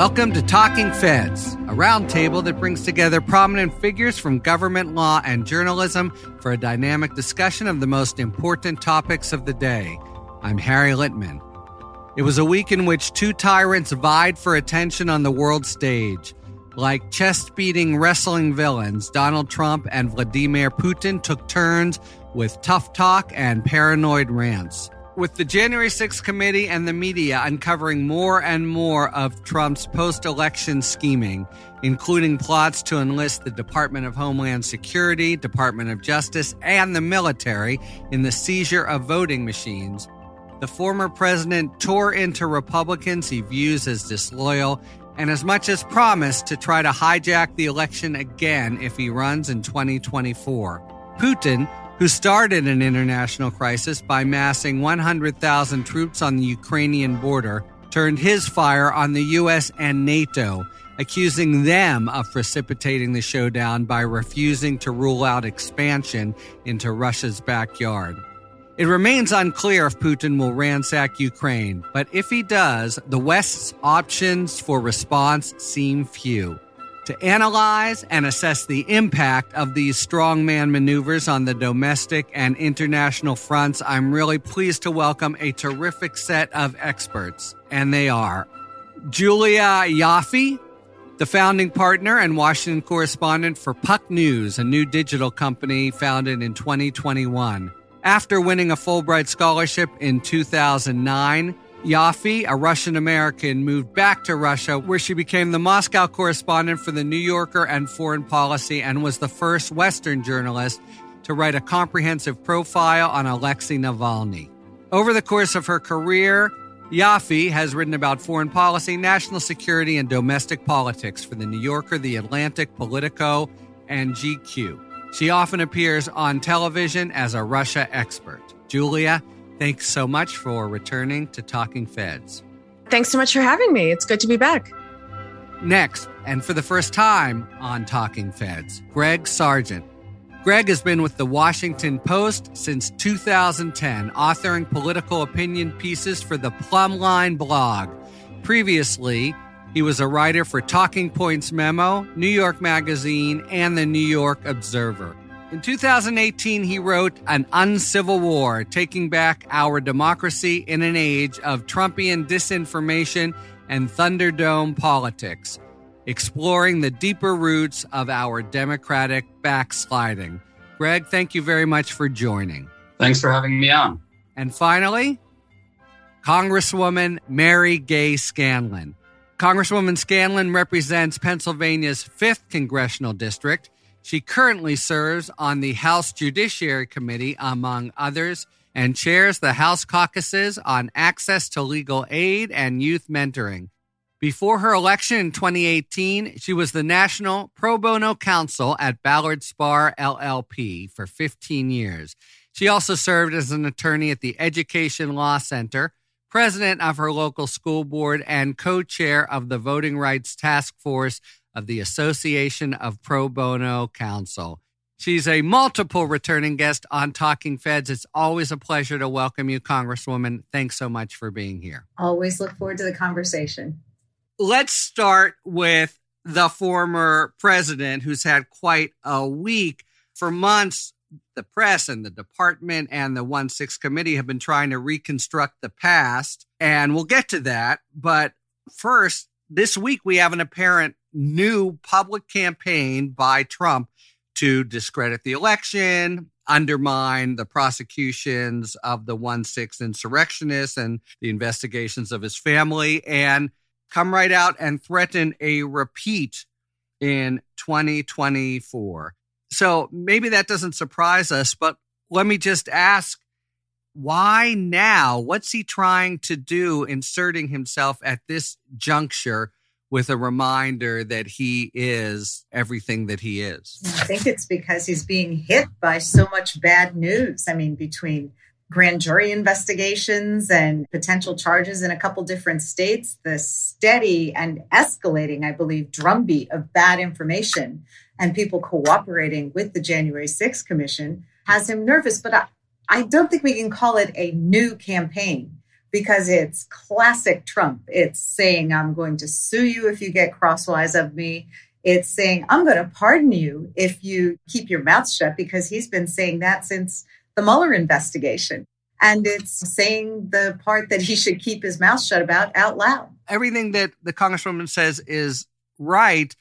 Welcome to Talking Feds, a roundtable that brings together prominent figures from government law and journalism for a dynamic discussion of the most important topics of the day. I'm Harry Litman. It was a week in which two tyrants vied for attention on the world stage. Like chest beating wrestling villains, Donald Trump and Vladimir Putin took turns with tough talk and paranoid rants with the January 6th committee and the media uncovering more and more of Trump's post election scheming, including plots to enlist the Department of Homeland Security, Department of Justice, and the military in the seizure of voting machines. The former president tore into Republicans he views as disloyal and as much as promised to try to hijack the election again if he runs in 2024. Putin, who started an international crisis by massing 100,000 troops on the Ukrainian border, turned his fire on the U.S. and NATO, accusing them of precipitating the showdown by refusing to rule out expansion into Russia's backyard. It remains unclear if Putin will ransack Ukraine, but if he does, the West's options for response seem few to analyze and assess the impact of these strongman maneuvers on the domestic and international fronts, I'm really pleased to welcome a terrific set of experts. And they are Julia Ioffe, the founding partner and Washington correspondent for Puck News, a new digital company founded in 2021. After winning a Fulbright scholarship in 2009, Ioffe, a Russian American, moved back to Russia, where she became the Moscow correspondent for The New Yorker and Foreign Policy and was the first Western journalist to write a comprehensive profile on Alexei Navalny. Over the course of her career, Ioffe has written about foreign policy, national security, and domestic politics for The New Yorker, The Atlantic, Politico, and GQ. She often appears on television as a Russia expert. Julia, Thanks so much for returning to Talking Feds. Thanks so much for having me. It's good to be back. Next, and for the first time on Talking Feds, Greg Sargent. Greg has been with the Washington Post since 2010, authoring political opinion pieces for the Plumline blog. Previously, he was a writer for Talking Points Memo, New York Magazine, and the New York Observer. In 2018, he wrote An Uncivil War Taking Back Our Democracy in an Age of Trumpian Disinformation and Thunderdome Politics, exploring the deeper roots of our democratic backsliding. Greg, thank you very much for joining. Thanks for having me on. And finally, Congresswoman Mary Gay Scanlon. Congresswoman Scanlon represents Pennsylvania's 5th Congressional District she currently serves on the House Judiciary Committee, among others, and chairs the House caucuses on access to legal aid and youth mentoring. Before her election in 2018, she was the National Pro Bono Counsel at Ballard Spahr LLP for 15 years. She also served as an attorney at the Education Law Center, president of her local school board, and co chair of the Voting Rights Task Force of the Association of Pro Bono Counsel. She's a multiple returning guest on Talking Feds. It's always a pleasure to welcome you, Congresswoman. Thanks so much for being here. Always look forward to the conversation. Let's start with the former president who's had quite a week. For months, the press and the department and the 1 6 committee have been trying to reconstruct the past, and we'll get to that. But first, this week we have an apparent new public campaign by Trump to discredit the election, undermine the prosecutions of the 1 6 insurrectionists and the investigations of his family, and come right out and threaten a repeat in 2024. So maybe that doesn't surprise us, but let me just ask why now? What's he trying to do inserting himself at this juncture with a reminder that he is everything that he is? I think it's because he's being hit by so much bad news. I mean, between grand jury investigations and potential charges in a couple different states, the steady and escalating, I believe, drumbeat of bad information and people cooperating with the January 6th Commission has him nervous. But I, I don't think we can call it a new campaign because it's classic Trump. It's saying, I'm going to sue you if you get crosswise of me. It's saying, I'm going to pardon you if you keep your mouth shut, because he's been saying that since the Mueller investigation. And it's saying the part that he should keep his mouth shut about out loud. Everything that the Congresswoman says is right,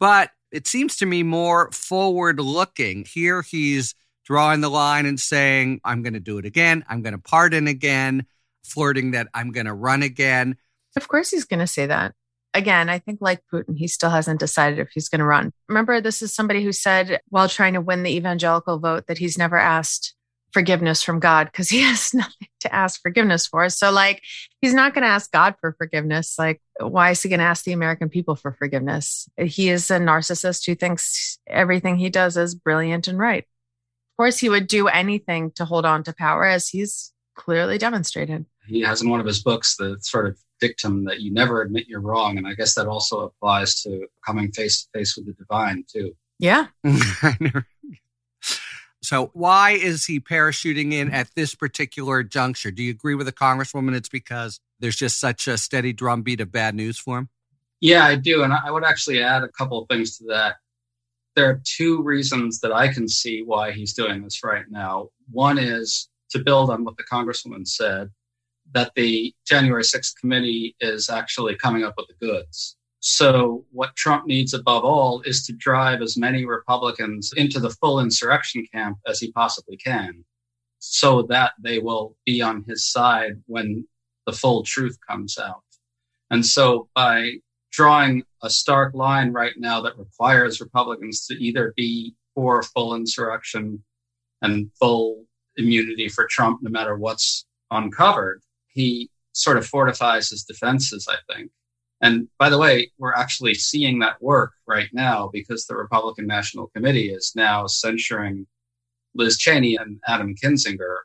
but it seems to me more forward looking. Here he's drawing the line and saying, I'm going to do it again. I'm going to pardon again, flirting that I'm going to run again. Of course, he's going to say that again, I think like Putin, he still hasn't decided if he's going to run. Remember, this is somebody who said while trying to win the evangelical vote that he's never asked forgiveness from God because he has nothing to ask forgiveness for. So, like, he's not going to ask God for forgiveness. Like, why is he going to ask the American people for forgiveness? He is a narcissist who thinks everything he does is brilliant and right. Of course, he would do anything to hold on to power, as he's clearly demonstrated. He has in one of his books the sort of dictum that you never admit you're wrong. And I guess that also applies to coming face to face with the divine, too. Yeah. so, why is he parachuting in at this particular juncture? Do you agree with the Congresswoman? It's because there's just such a steady drumbeat of bad news for him? Yeah, I do. And I would actually add a couple of things to that. There are two reasons that I can see why he's doing this right now. One is to build on what the Congresswoman said that the January 6th committee is actually coming up with the goods. So, what Trump needs above all is to drive as many Republicans into the full insurrection camp as he possibly can so that they will be on his side when the full truth comes out. And so, by drawing a stark line right now that requires Republicans to either be for full insurrection and full immunity for Trump, no matter what's uncovered, he sort of fortifies his defenses, I think. And by the way, we're actually seeing that work right now because the Republican National Committee is now censuring Liz Cheney and Adam Kinzinger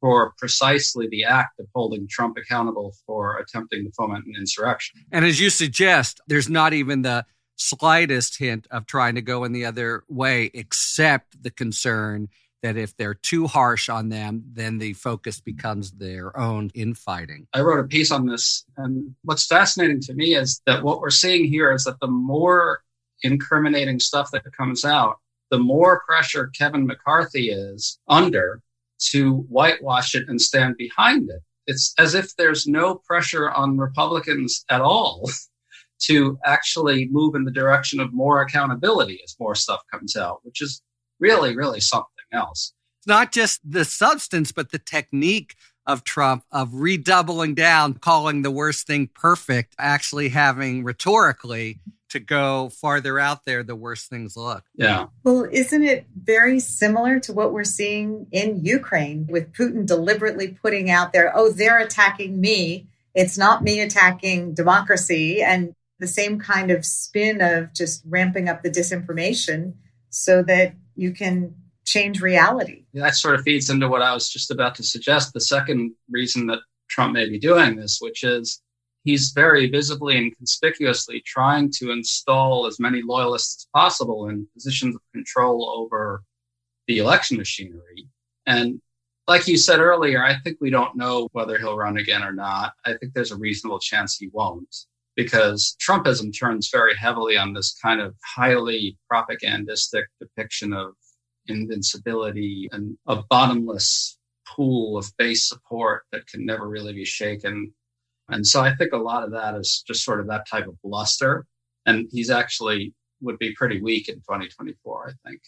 for precisely the act of holding Trump accountable for attempting to foment an insurrection. And as you suggest, there's not even the slightest hint of trying to go in the other way, except the concern that if they're too harsh on them, then the focus becomes their own infighting. I wrote a piece on this, and what's fascinating to me is that what we're seeing here is that the more incriminating stuff that comes out, the more pressure Kevin McCarthy is under to whitewash it and stand behind it. It's as if there's no pressure on Republicans at all to actually move in the direction of more accountability as more stuff comes out, which is really, really something else. It's not just the substance, but the technique of Trump of redoubling down, calling the worst thing perfect, actually having rhetorically to go farther out there, the worse things look. Yeah. Well, isn't it very similar to what we're seeing in Ukraine with Putin deliberately putting out there, oh, they're attacking me. It's not me attacking democracy. And the same kind of spin of just ramping up the disinformation so that you can change reality. That sort of feeds into what I was just about to suggest. The second reason that Trump may be doing this, which is he's very visibly and conspicuously trying to install as many loyalists as possible in positions of control over the election machinery. And like you said earlier, I think we don't know whether he'll run again or not. I think there's a reasonable chance he won't because Trumpism turns very heavily on this kind of highly propagandistic depiction of invincibility and a bottomless pool of base support that can never really be shaken. And so I think a lot of that is just sort of that type of bluster. And he's actually would be pretty weak in 2024, I think.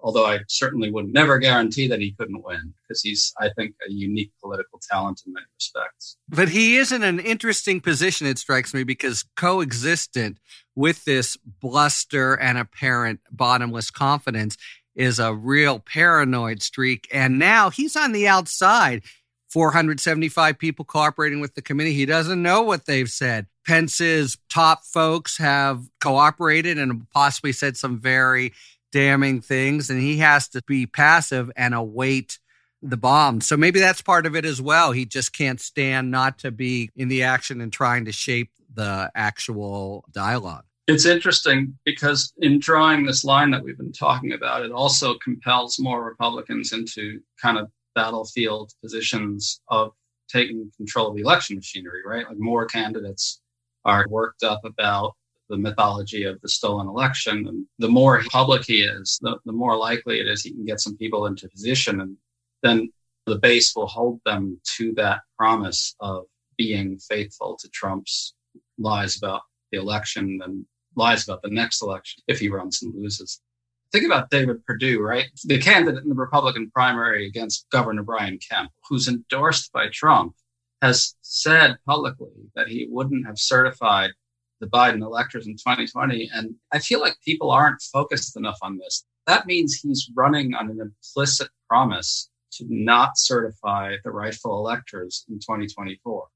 Although I certainly would never guarantee that he couldn't win because he's, I think, a unique political talent in many respects. But he is in an interesting position, it strikes me, because coexistent with this bluster and apparent bottomless confidence is a real paranoid streak. And now he's on the outside. 475 people cooperating with the committee. He doesn't know what they've said. Pence's top folks have cooperated and possibly said some very damning things, and he has to be passive and await the bomb. So maybe that's part of it as well. He just can't stand not to be in the action and trying to shape the actual dialogue. It's interesting because in drawing this line that we've been talking about, it also compels more Republicans into kind of battlefield positions of taking control of the election machinery, right? Like more candidates are worked up about the mythology of the stolen election. And the more public he is, the, the more likely it is he can get some people into position. And then the base will hold them to that promise of being faithful to Trump's lies about the election and lies about the next election if he runs and loses. Think about David Perdue, right? The candidate in the Republican primary against Governor Brian Kemp, who's endorsed by Trump, has said publicly that he wouldn't have certified the Biden electors in 2020. And I feel like people aren't focused enough on this. That means he's running on an implicit promise to not certify the rightful electors in 2024.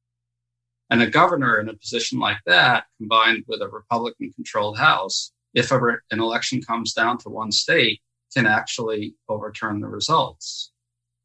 And a governor in a position like that, combined with a Republican controlled House, if ever an election comes down to one state, can actually overturn the results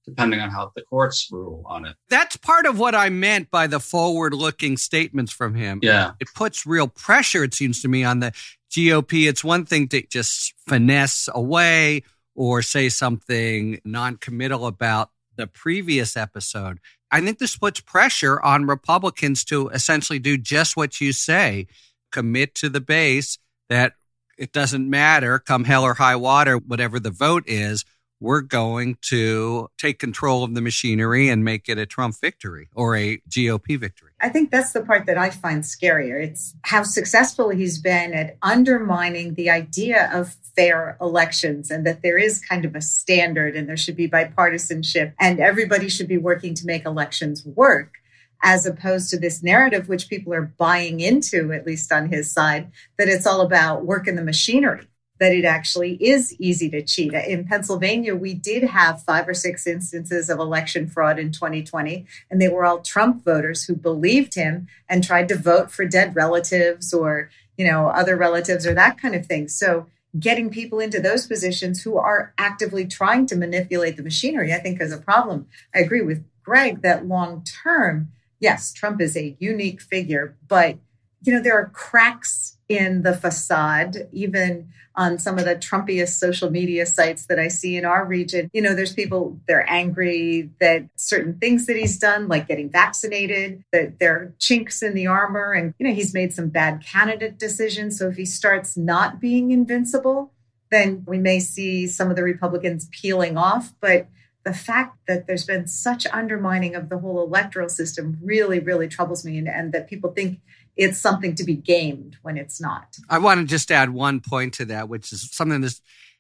depending on how the courts rule on it. That's part of what I meant by the forward looking statements from him. Yeah. It puts real pressure, it seems to me, on the GOP. It's one thing to just finesse away or say something non committal about the previous episode. I think this puts pressure on Republicans to essentially do just what you say commit to the base that it doesn't matter, come hell or high water, whatever the vote is, we're going to take control of the machinery and make it a Trump victory or a GOP victory. I think that's the part that I find scarier. It's how successful he's been at undermining the idea of fair elections and that there is kind of a standard and there should be bipartisanship and everybody should be working to make elections work as opposed to this narrative which people are buying into at least on his side that it's all about working the machinery that it actually is easy to cheat. In Pennsylvania, we did have five or six instances of election fraud in 2020, and they were all Trump voters who believed him and tried to vote for dead relatives or, you know, other relatives or that kind of thing. So getting people into those positions who are actively trying to manipulate the machinery, I think is a problem. I agree with Greg that long term, yes, Trump is a unique figure, but you know, there are cracks in the facade, even on some of the Trumpiest social media sites that I see in our region. You know, there's people, they're angry that certain things that he's done, like getting vaccinated, that there are chinks in the armor. And, you know, he's made some bad candidate decisions. So if he starts not being invincible, then we may see some of the Republicans peeling off. But the fact that there's been such undermining of the whole electoral system really, really troubles me. And, and that people think it's something to be gamed when it's not. I want to just add one point to that, which is something that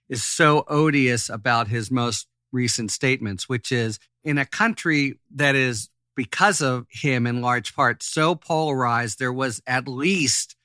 is so odious about his most recent statements, which is in a country that is, because of him in large part, so polarized, there was at least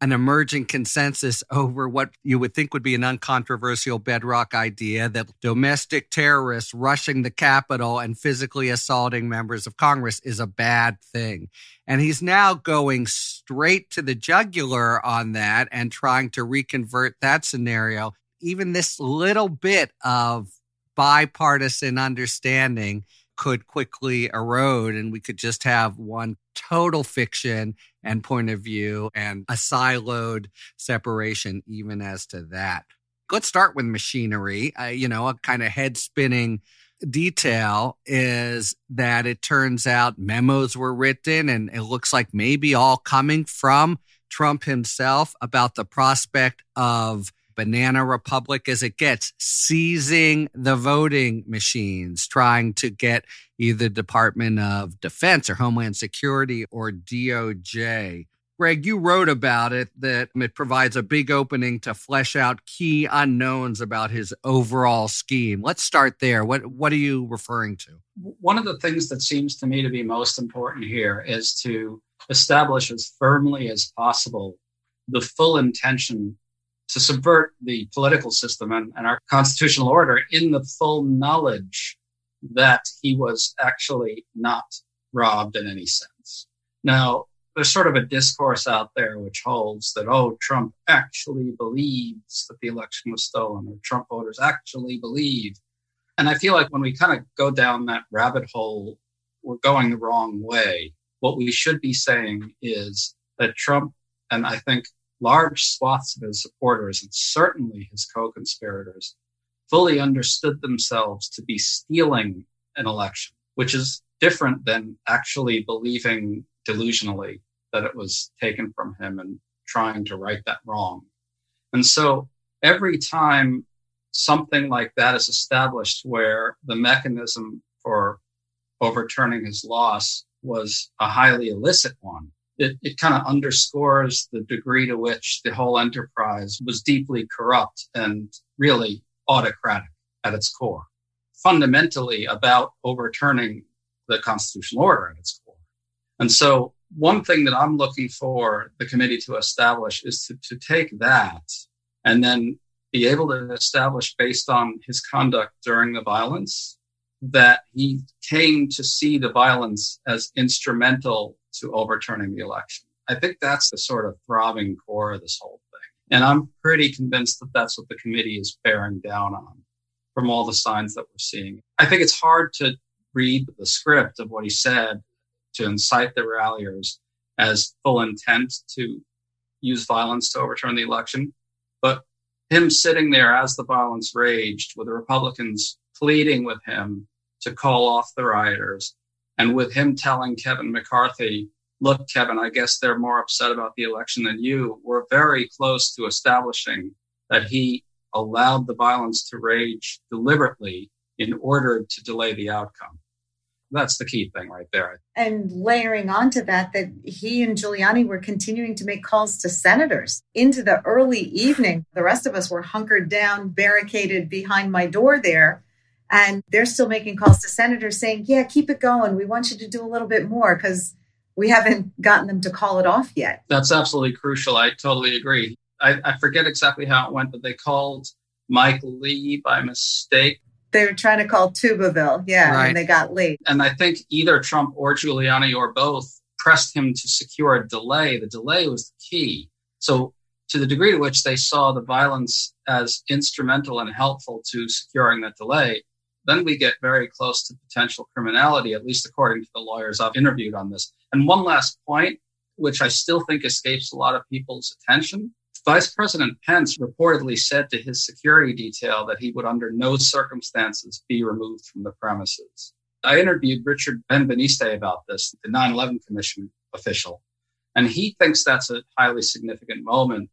an emerging consensus over what you would think would be an uncontroversial bedrock idea that domestic terrorists rushing the Capitol and physically assaulting members of Congress is a bad thing. And he's now going straight to the jugular on that and trying to reconvert that scenario. Even this little bit of bipartisan understanding could quickly erode and we could just have one total fiction and point of view and a siloed separation even as to that. Let's start with machinery. Uh, you know, a kind of head spinning detail is that it turns out memos were written and it looks like maybe all coming from Trump himself about the prospect of banana republic as it gets, seizing the voting machines, trying to get either Department of Defense or Homeland Security or DOJ. Greg, you wrote about it that it provides a big opening to flesh out key unknowns about his overall scheme. Let's start there. What what are you referring to? One of the things that seems to me to be most important here is to establish as firmly as possible the full intention to subvert the political system and, and, our constitutional order in the full knowledge that he was actually not robbed in any sense. Now, there's sort of a discourse out there which holds that, oh, Trump actually believes that the election was stolen, or Trump voters actually believe. And I feel like when we kind of go down that rabbit hole, we're going the wrong way. What we should be saying is that Trump, and I think large swaths of his supporters and certainly his co-conspirators fully understood themselves to be stealing an election, which is different than actually believing delusionally that it was taken from him and trying to right that wrong. And so every time something like that is established where the mechanism for overturning his loss was a highly illicit one, it, it kind of underscores the degree to which the whole enterprise was deeply corrupt and really autocratic at its core. Fundamentally about overturning the constitutional order at its core. And so one thing that I'm looking for the committee to establish is to, to take that and then be able to establish based on his conduct during the violence that he came to see the violence as instrumental to overturning the election. I think that's the sort of throbbing core of this whole thing. And I'm pretty convinced that that's what the committee is bearing down on from all the signs that we're seeing. I think it's hard to read the script of what he said to incite the ralliers as full intent to use violence to overturn the election. But him sitting there as the violence raged with the Republicans pleading with him to call off the rioters and with him telling Kevin McCarthy, look, Kevin, I guess they're more upset about the election than you. We're very close to establishing that he allowed the violence to rage deliberately in order to delay the outcome. That's the key thing right there. And layering onto that, that he and Giuliani were continuing to make calls to senators into the early evening. The rest of us were hunkered down, barricaded behind my door there. And they're still making calls to senators saying, yeah, keep it going. We want you to do a little bit more because we haven't gotten them to call it off yet. That's absolutely crucial. I totally agree. I, I forget exactly how it went, but they called Mike Lee by mistake they were trying to call Tuberville, yeah, right. and they got Lee. And I think either Trump or Giuliani or both pressed him to secure a delay. The delay was the key. So, to the degree to which they saw the violence as instrumental and helpful to securing that delay, then we get very close to potential criminality, at least according to the lawyers I've interviewed on this. And one last point, which I still think escapes a lot of people's attention, Vice President Pence reportedly said to his security detail that he would under no circumstances be removed from the premises. I interviewed Richard Ben-Veniste about this, the 9-11 Commission official, and he thinks that's a highly significant moment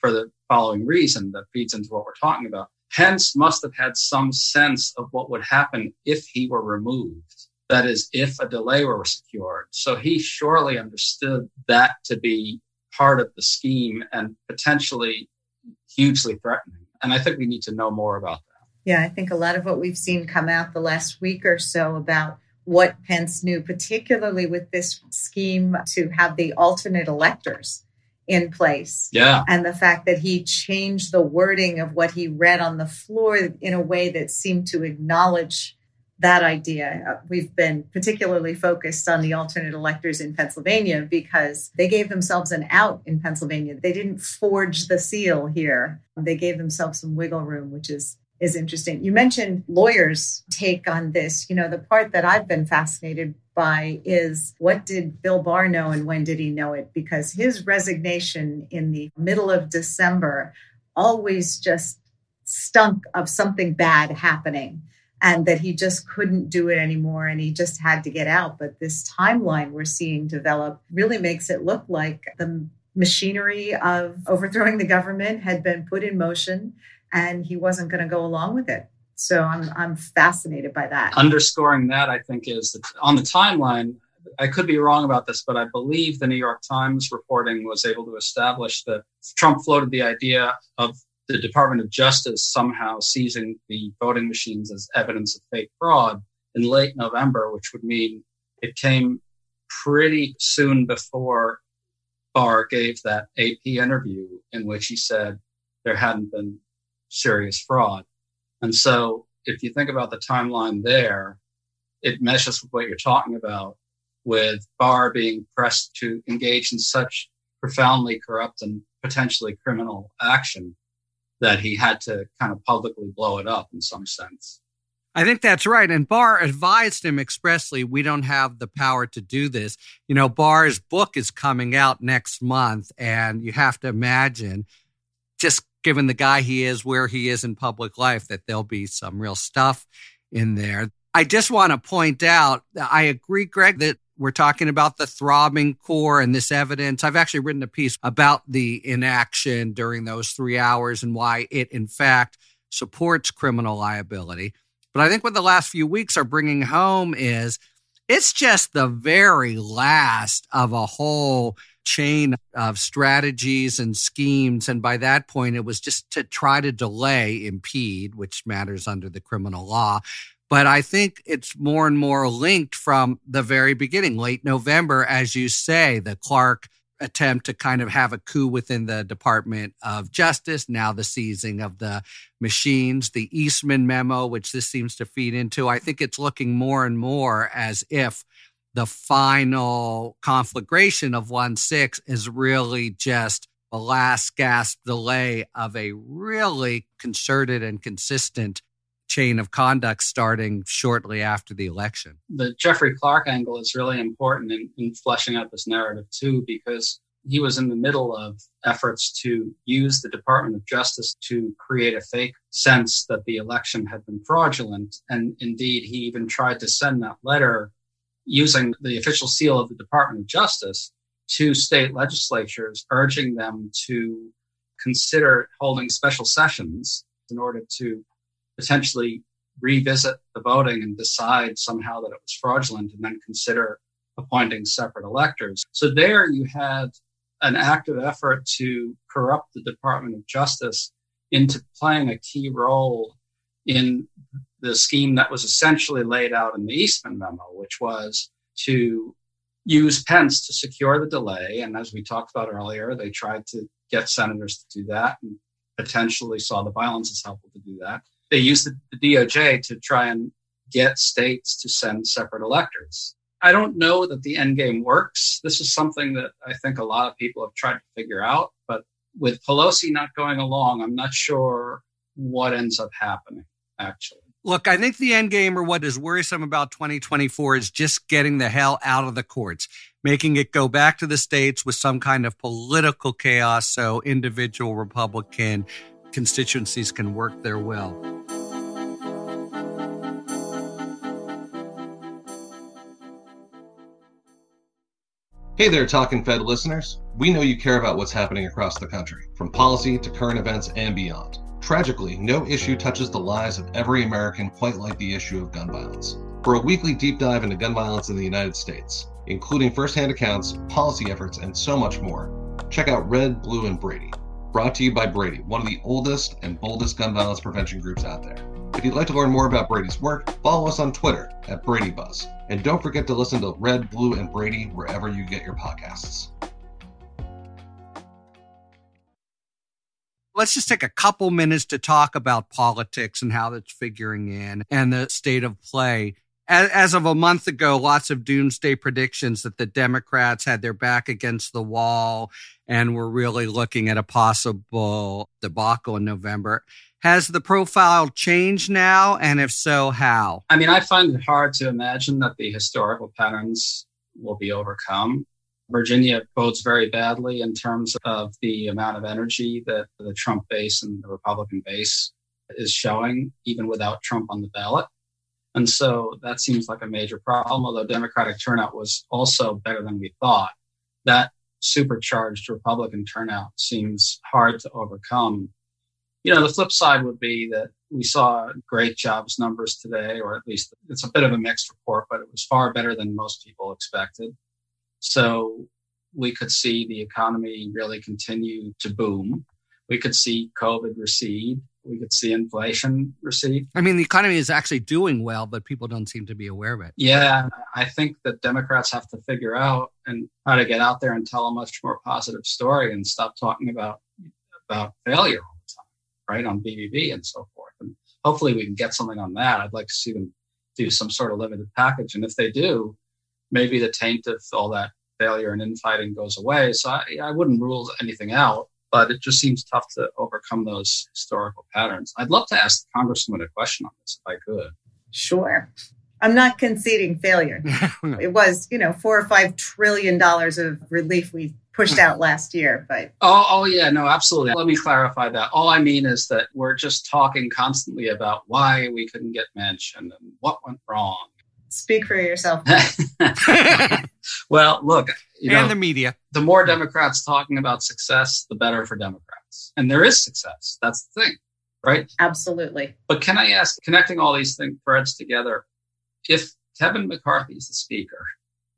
for the following reason that feeds into what we're talking about. Pence must have had some sense of what would happen if he were removed. That is, if a delay were secured. So he surely understood that to be part of the scheme and potentially hugely threatening. And I think we need to know more about that. Yeah, I think a lot of what we've seen come out the last week or so about what Pence knew, particularly with this scheme to have the alternate electors in place. Yeah. And the fact that he changed the wording of what he read on the floor in a way that seemed to acknowledge that idea. Uh, we've been particularly focused on the alternate electors in Pennsylvania because they gave themselves an out in Pennsylvania. They didn't forge the seal here. They gave themselves some wiggle room, which is is interesting. You mentioned lawyers' take on this. You know, the part that I've been fascinated by is what did Bill Barr know and when did he know it? Because his resignation in the middle of December always just stunk of something bad happening and that he just couldn't do it anymore and he just had to get out. But this timeline we're seeing develop really makes it look like the machinery of overthrowing the government had been put in motion and he wasn't going to go along with it. So I'm I'm fascinated by that. Underscoring that, I think is that on the timeline. I could be wrong about this, but I believe the New York Times reporting was able to establish that Trump floated the idea of the Department of Justice somehow seizing the voting machines as evidence of fake fraud in late November, which would mean it came pretty soon before Barr gave that AP interview in which he said there hadn't been serious fraud. And so if you think about the timeline there, it meshes with what you're talking about with Barr being pressed to engage in such profoundly corrupt and potentially criminal action that he had to kind of publicly blow it up in some sense. I think that's right. And Barr advised him expressly, we don't have the power to do this. You know, Barr's book is coming out next month, and you have to imagine, just given the guy he is, where he is in public life, that there'll be some real stuff in there. I just want to point out, that I agree, Greg, that we're talking about the throbbing core and this evidence. I've actually written a piece about the inaction during those three hours and why it, in fact, supports criminal liability. But I think what the last few weeks are bringing home is it's just the very last of a whole chain of strategies and schemes. And by that point, it was just to try to delay, impede, which matters under the criminal law. But I think it's more and more linked from the very beginning, late November, as you say, the Clark attempt to kind of have a coup within the Department of Justice, now the seizing of the machines, the Eastman memo, which this seems to feed into. I think it's looking more and more as if the final conflagration of 1 6 is really just the last gasp delay of a really concerted and consistent chain of conduct starting shortly after the election. The Jeffrey Clark angle is really important in, in fleshing out this narrative too, because he was in the middle of efforts to use the Department of Justice to create a fake sense that the election had been fraudulent. And indeed, he even tried to send that letter using the official seal of the Department of Justice to state legislatures, urging them to consider holding special sessions in order to potentially revisit the voting and decide somehow that it was fraudulent and then consider appointing separate electors. So there you had an active effort to corrupt the Department of Justice into playing a key role in the scheme that was essentially laid out in the Eastman memo, which was to use Pence to secure the delay. And as we talked about earlier, they tried to get senators to do that and potentially saw the violence as helpful to do that they used the, the DOJ to try and get states to send separate electors. I don't know that the end game works. This is something that I think a lot of people have tried to figure out. But with Pelosi not going along, I'm not sure what ends up happening, actually. Look, I think the end game or what is worrisome about 2024 is just getting the hell out of the courts, making it go back to the states with some kind of political chaos so individual Republican constituencies can work their will. Hey there, Talking Fed listeners. We know you care about what's happening across the country, from policy to current events and beyond. Tragically, no issue touches the lives of every American quite like the issue of gun violence. For a weekly deep dive into gun violence in the United States, including firsthand accounts, policy efforts, and so much more, check out Red, Blue, and Brady brought to you by Brady, one of the oldest and boldest gun violence prevention groups out there. If you'd like to learn more about Brady's work, follow us on Twitter at BradyBuzz. And don't forget to listen to Red, Blue, and Brady wherever you get your podcasts. Let's just take a couple minutes to talk about politics and how that's figuring in and the state of play as, of a month ago, lots of doomsday predictions that the Democrats had their back against the wall and were really looking at a possible debacle in November. Has the profile changed now? And if so, how? I mean, I find it hard to imagine that the historical patterns will be overcome. Virginia bodes very badly in terms of the amount of energy that the Trump base and the Republican base is showing, even without Trump on the ballot. And so that seems like a major problem, although Democratic turnout was also better than we thought. That supercharged Republican turnout seems hard to overcome. You know, the flip side would be that we saw great jobs numbers today, or at least it's a bit of a mixed report, but it was far better than most people expected. So we could see the economy really continue to boom. We could see COVID recede we could see inflation recede. I mean, the economy is actually doing well, but people don't seem to be aware of it. Yeah, I think that Democrats have to figure out and how to get out there and tell a much more positive story and stop talking about about failure all the time, right? On BBB and so forth. And hopefully, we can get something on that. I'd like to see them do some sort of limited package, and if they do, maybe the taint of all that failure and infighting goes away. So I, I wouldn't rule anything out but it just seems tough to overcome those historical patterns. I'd love to ask the Congresswoman a question on this if I could. Sure. I'm not conceding failure. it was, you know, four or five trillion dollars of relief we pushed out last year. But oh, oh yeah, no, absolutely. Let me clarify that. All I mean is that we're just talking constantly about why we couldn't get mentioned and what went wrong. Speak for yourself. well, look, you know, and the media. The more Democrats talking about success, the better for Democrats. And there is success. That's the thing, right? Absolutely. But can I ask, connecting all these things, threads together, if Kevin McCarthy is the speaker,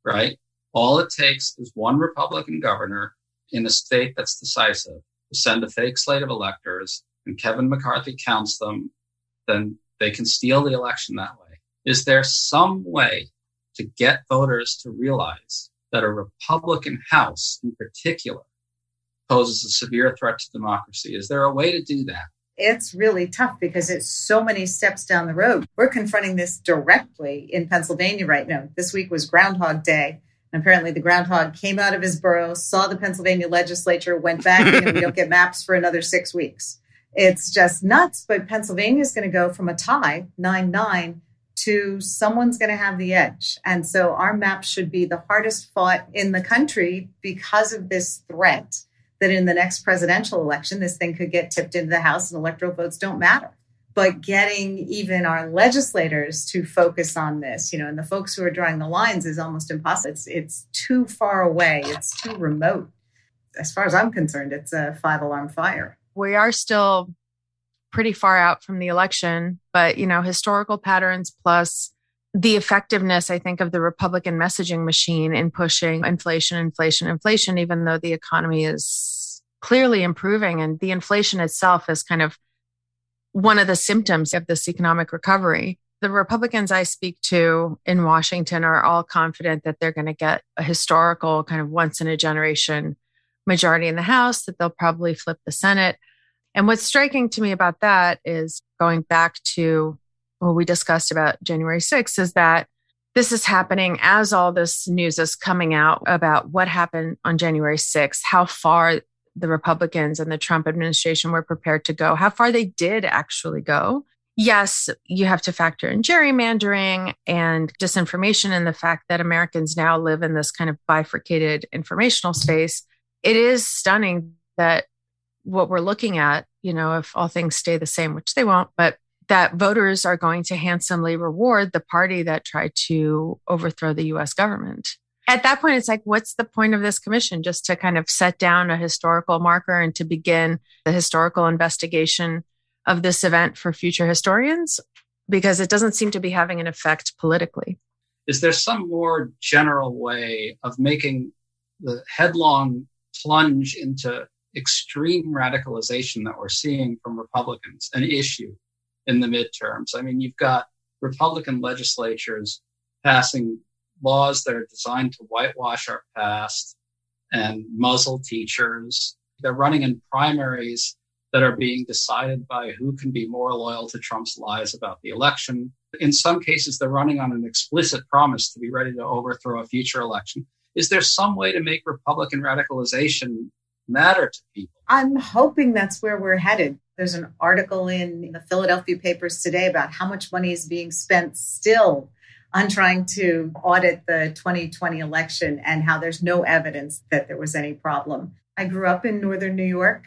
right? All it takes is one Republican governor in a state that's decisive to send a fake slate of electors and Kevin McCarthy counts them, then they can steal the election that way. Is there some way to get voters to realize that a Republican House in particular poses a severe threat to democracy? Is there a way to do that? It's really tough because it's so many steps down the road. We're confronting this directly in Pennsylvania right now. This week was Groundhog Day. And apparently, the groundhog came out of his burrow, saw the Pennsylvania legislature, went back, and we don't get maps for another six weeks. It's just nuts. But Pennsylvania is going to go from a tie, 9 9, to someone's going to have the edge. And so our map should be the hardest fought in the country because of this threat that in the next presidential election, this thing could get tipped into the House and electoral votes don't matter but getting even our legislators to focus on this, you know, and the folks who are drawing the lines is almost impossible. It's it's too far away. It's too remote. As far as I'm concerned, it's a five alarm fire. We are still pretty far out from the election, but you know, historical patterns plus the effectiveness, I think, of the Republican messaging machine in pushing inflation, inflation, inflation, even though the economy is clearly improving and the inflation itself is kind of one of the symptoms of this economic recovery. The Republicans I speak to in Washington are all confident that they're going to get a historical kind of once in a generation majority in the House, that they'll probably flip the Senate. And what's striking to me about that is going back to what we discussed about January 6th is that this is happening as all this news is coming out about what happened on January 6th, how far the Republicans and the Trump administration were prepared to go, how far they did actually go. Yes, you have to factor in gerrymandering and disinformation and the fact that Americans now live in this kind of bifurcated informational space. It is stunning that what we're looking at, you know, if all things stay the same, which they won't, but that voters are going to handsomely reward the party that tried to overthrow the US government at that point, it's like, what's the point of this commission? Just to kind of set down a historical marker and to begin the historical investigation of this event for future historians? Because it doesn't seem to be having an effect politically. Is there some more general way of making the headlong plunge into extreme radicalization that we're seeing from Republicans an issue in the midterms? I mean, you've got Republican legislatures passing laws that are designed to whitewash our past and muzzle teachers. They're running in primaries that are being decided by who can be more loyal to Trump's lies about the election. In some cases, they're running on an explicit promise to be ready to overthrow a future election. Is there some way to make Republican radicalization matter to people? I'm hoping that's where we're headed. There's an article in the Philadelphia papers today about how much money is being spent still on trying to audit the 2020 election and how there's no evidence that there was any problem. I grew up in Northern New York,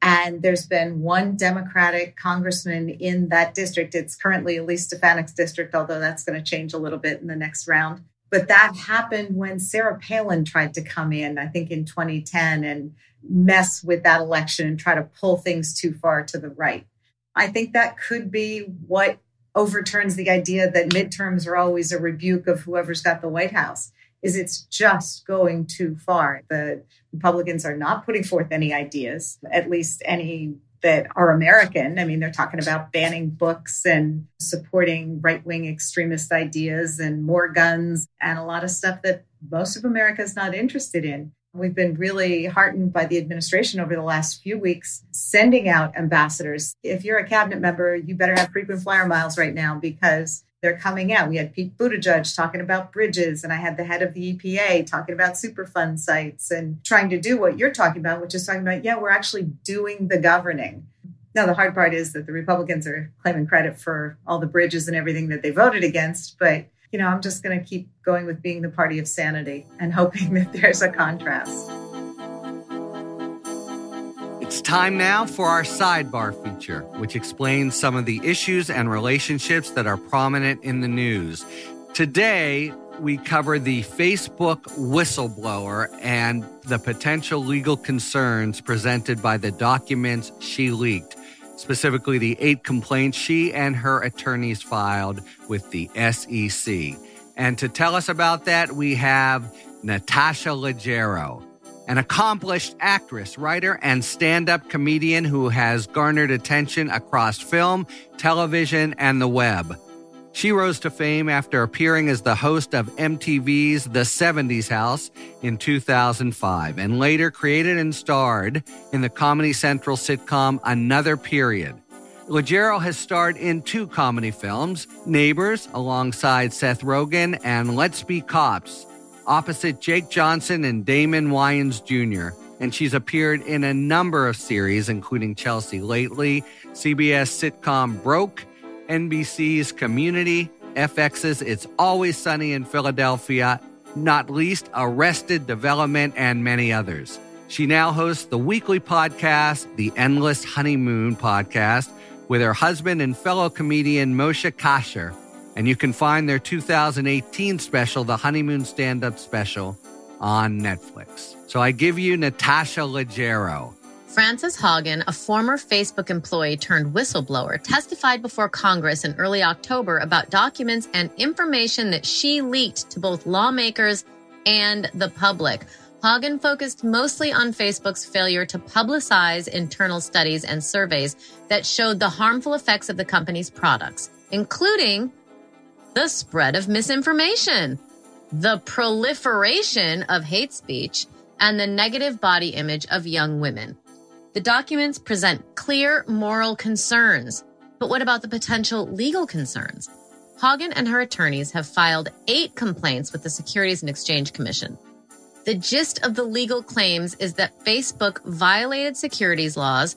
and there's been one Democratic congressman in that district. It's currently Elise Stefanik's district, although that's going to change a little bit in the next round. But that happened when Sarah Palin tried to come in, I think in 2010, and mess with that election and try to pull things too far to the right. I think that could be what overturns the idea that midterms are always a rebuke of whoever's got the White House is it's just going too far. The Republicans are not putting forth any ideas, at least any that are American. I mean, they're talking about banning books and supporting right wing extremist ideas and more guns and a lot of stuff that most of America is not interested in. We've been really heartened by the administration over the last few weeks sending out ambassadors. If you're a cabinet member, you better have frequent flyer miles right now because they're coming out. We had Pete Buttigieg talking about bridges, and I had the head of the EPA talking about Superfund sites and trying to do what you're talking about, which is talking about, yeah, we're actually doing the governing. Now, the hard part is that the Republicans are claiming credit for all the bridges and everything that they voted against, but you know, I'm just going to keep going with being the party of sanity and hoping that there's a contrast. Time now for our sidebar feature, which explains some of the issues and relationships that are prominent in the news. Today, we cover the Facebook whistleblower and the potential legal concerns presented by the documents she leaked, specifically the eight complaints she and her attorneys filed with the SEC. And to tell us about that, we have Natasha Leggero an accomplished actress, writer, and stand up comedian who has garnered attention across film, television, and the web. She rose to fame after appearing as the host of MTV's The 70s House in 2005 and later created and starred in the Comedy Central sitcom Another Period. Leggero has starred in two comedy films, Neighbors alongside Seth Rogen and Let's Be Cops opposite Jake Johnson and Damon Wayans Jr., and she's appeared in a number of series, including Chelsea Lately, CBS sitcom Broke, NBC's Community, FX's It's Always Sunny in Philadelphia, not least Arrested Development, and many others. She now hosts the weekly podcast, The Endless Honeymoon Podcast, with her husband and fellow comedian Moshe Kasher and you can find their 2018 special, the Honeymoon Stand Up Special, on Netflix. So I give you Natasha Leggero. Frances Haugen, a former Facebook employee turned whistleblower, testified before Congress in early October about documents and information that she leaked to both lawmakers and the public. Haugen focused mostly on Facebook's failure to publicize internal studies and surveys that showed the harmful effects of the company's products, including the spread of misinformation, the proliferation of hate speech, and the negative body image of young women. The documents present clear moral concerns, but what about the potential legal concerns? Haugen and her attorneys have filed eight complaints with the Securities and Exchange Commission. The gist of the legal claims is that Facebook violated securities laws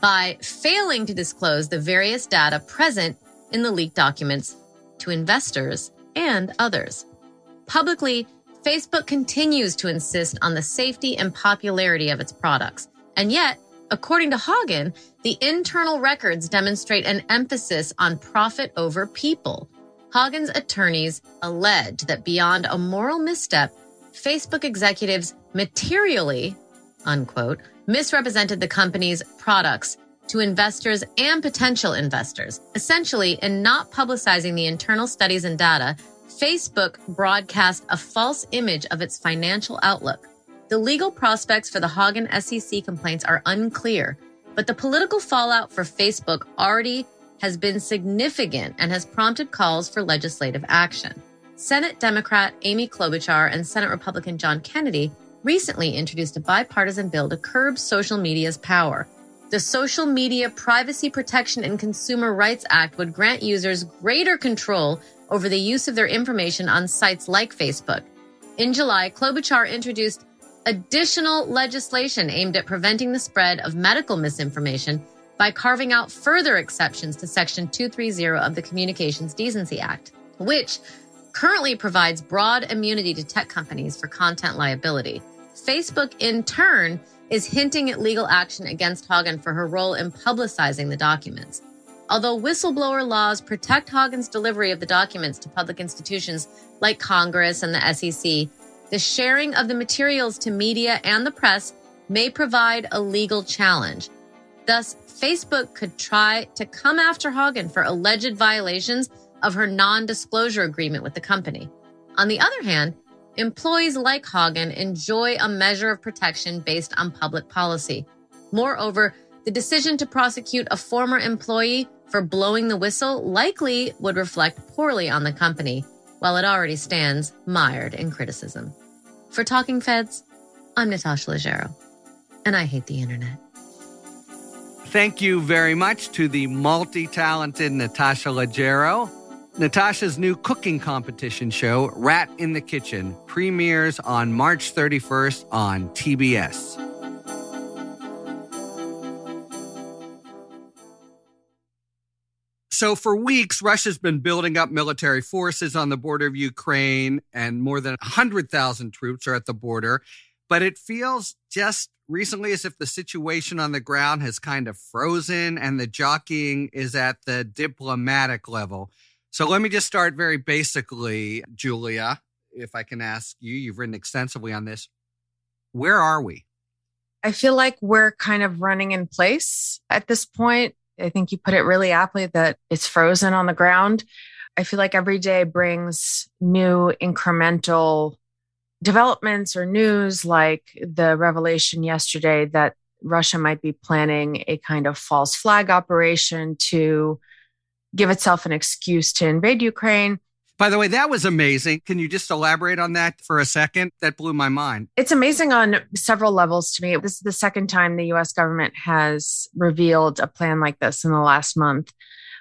by failing to disclose the various data present in the leaked documents to investors and others. Publicly, Facebook continues to insist on the safety and popularity of its products. And yet, according to Haugen, the internal records demonstrate an emphasis on profit over people. Haugen's attorneys allege that beyond a moral misstep, Facebook executives materially, unquote, misrepresented the company's products to investors and potential investors. Essentially, in not publicizing the internal studies and data, Facebook broadcast a false image of its financial outlook. The legal prospects for the Haugen SEC complaints are unclear, but the political fallout for Facebook already has been significant and has prompted calls for legislative action. Senate Democrat Amy Klobuchar and Senate Republican John Kennedy recently introduced a bipartisan bill to curb social media's power. The Social Media Privacy Protection and Consumer Rights Act would grant users greater control over the use of their information on sites like Facebook. In July, Klobuchar introduced additional legislation aimed at preventing the spread of medical misinformation by carving out further exceptions to Section 230 of the Communications Decency Act, which currently provides broad immunity to tech companies for content liability. Facebook, in turn, is hinting at legal action against Haugen for her role in publicizing the documents. Although whistleblower laws protect Haugen's delivery of the documents to public institutions like Congress and the SEC, the sharing of the materials to media and the press may provide a legal challenge. Thus, Facebook could try to come after Haugen for alleged violations of her non disclosure agreement with the company. On the other hand, employees like Haugen enjoy a measure of protection based on public policy. Moreover, the decision to prosecute a former employee for blowing the whistle likely would reflect poorly on the company, while it already stands mired in criticism. For Talking Feds, I'm Natasha Leggero, and I hate the internet. Thank you very much to the multi talented Natasha Leggero. Natasha's new cooking competition show, Rat in the Kitchen, premieres on March 31st on TBS. So, for weeks, Russia's been building up military forces on the border of Ukraine, and more than 100,000 troops are at the border. but it feels just recently as if the situation on the ground has kind of frozen and the jockeying is at the diplomatic level. So let me just start very basically, Julia, if I can ask you, you've written extensively on this. Where are we? I feel like we're kind of running in place at this point. I think you put it really aptly that it's frozen on the ground. I feel like every day brings new incremental developments or news, like the revelation yesterday that Russia might be planning a kind of false flag operation to give itself an excuse to invade Ukraine. By the way, that was amazing. Can you just elaborate on that for a second? That blew my mind. It's amazing on several levels to me. This is the second time the US government has revealed a plan like this in the last month.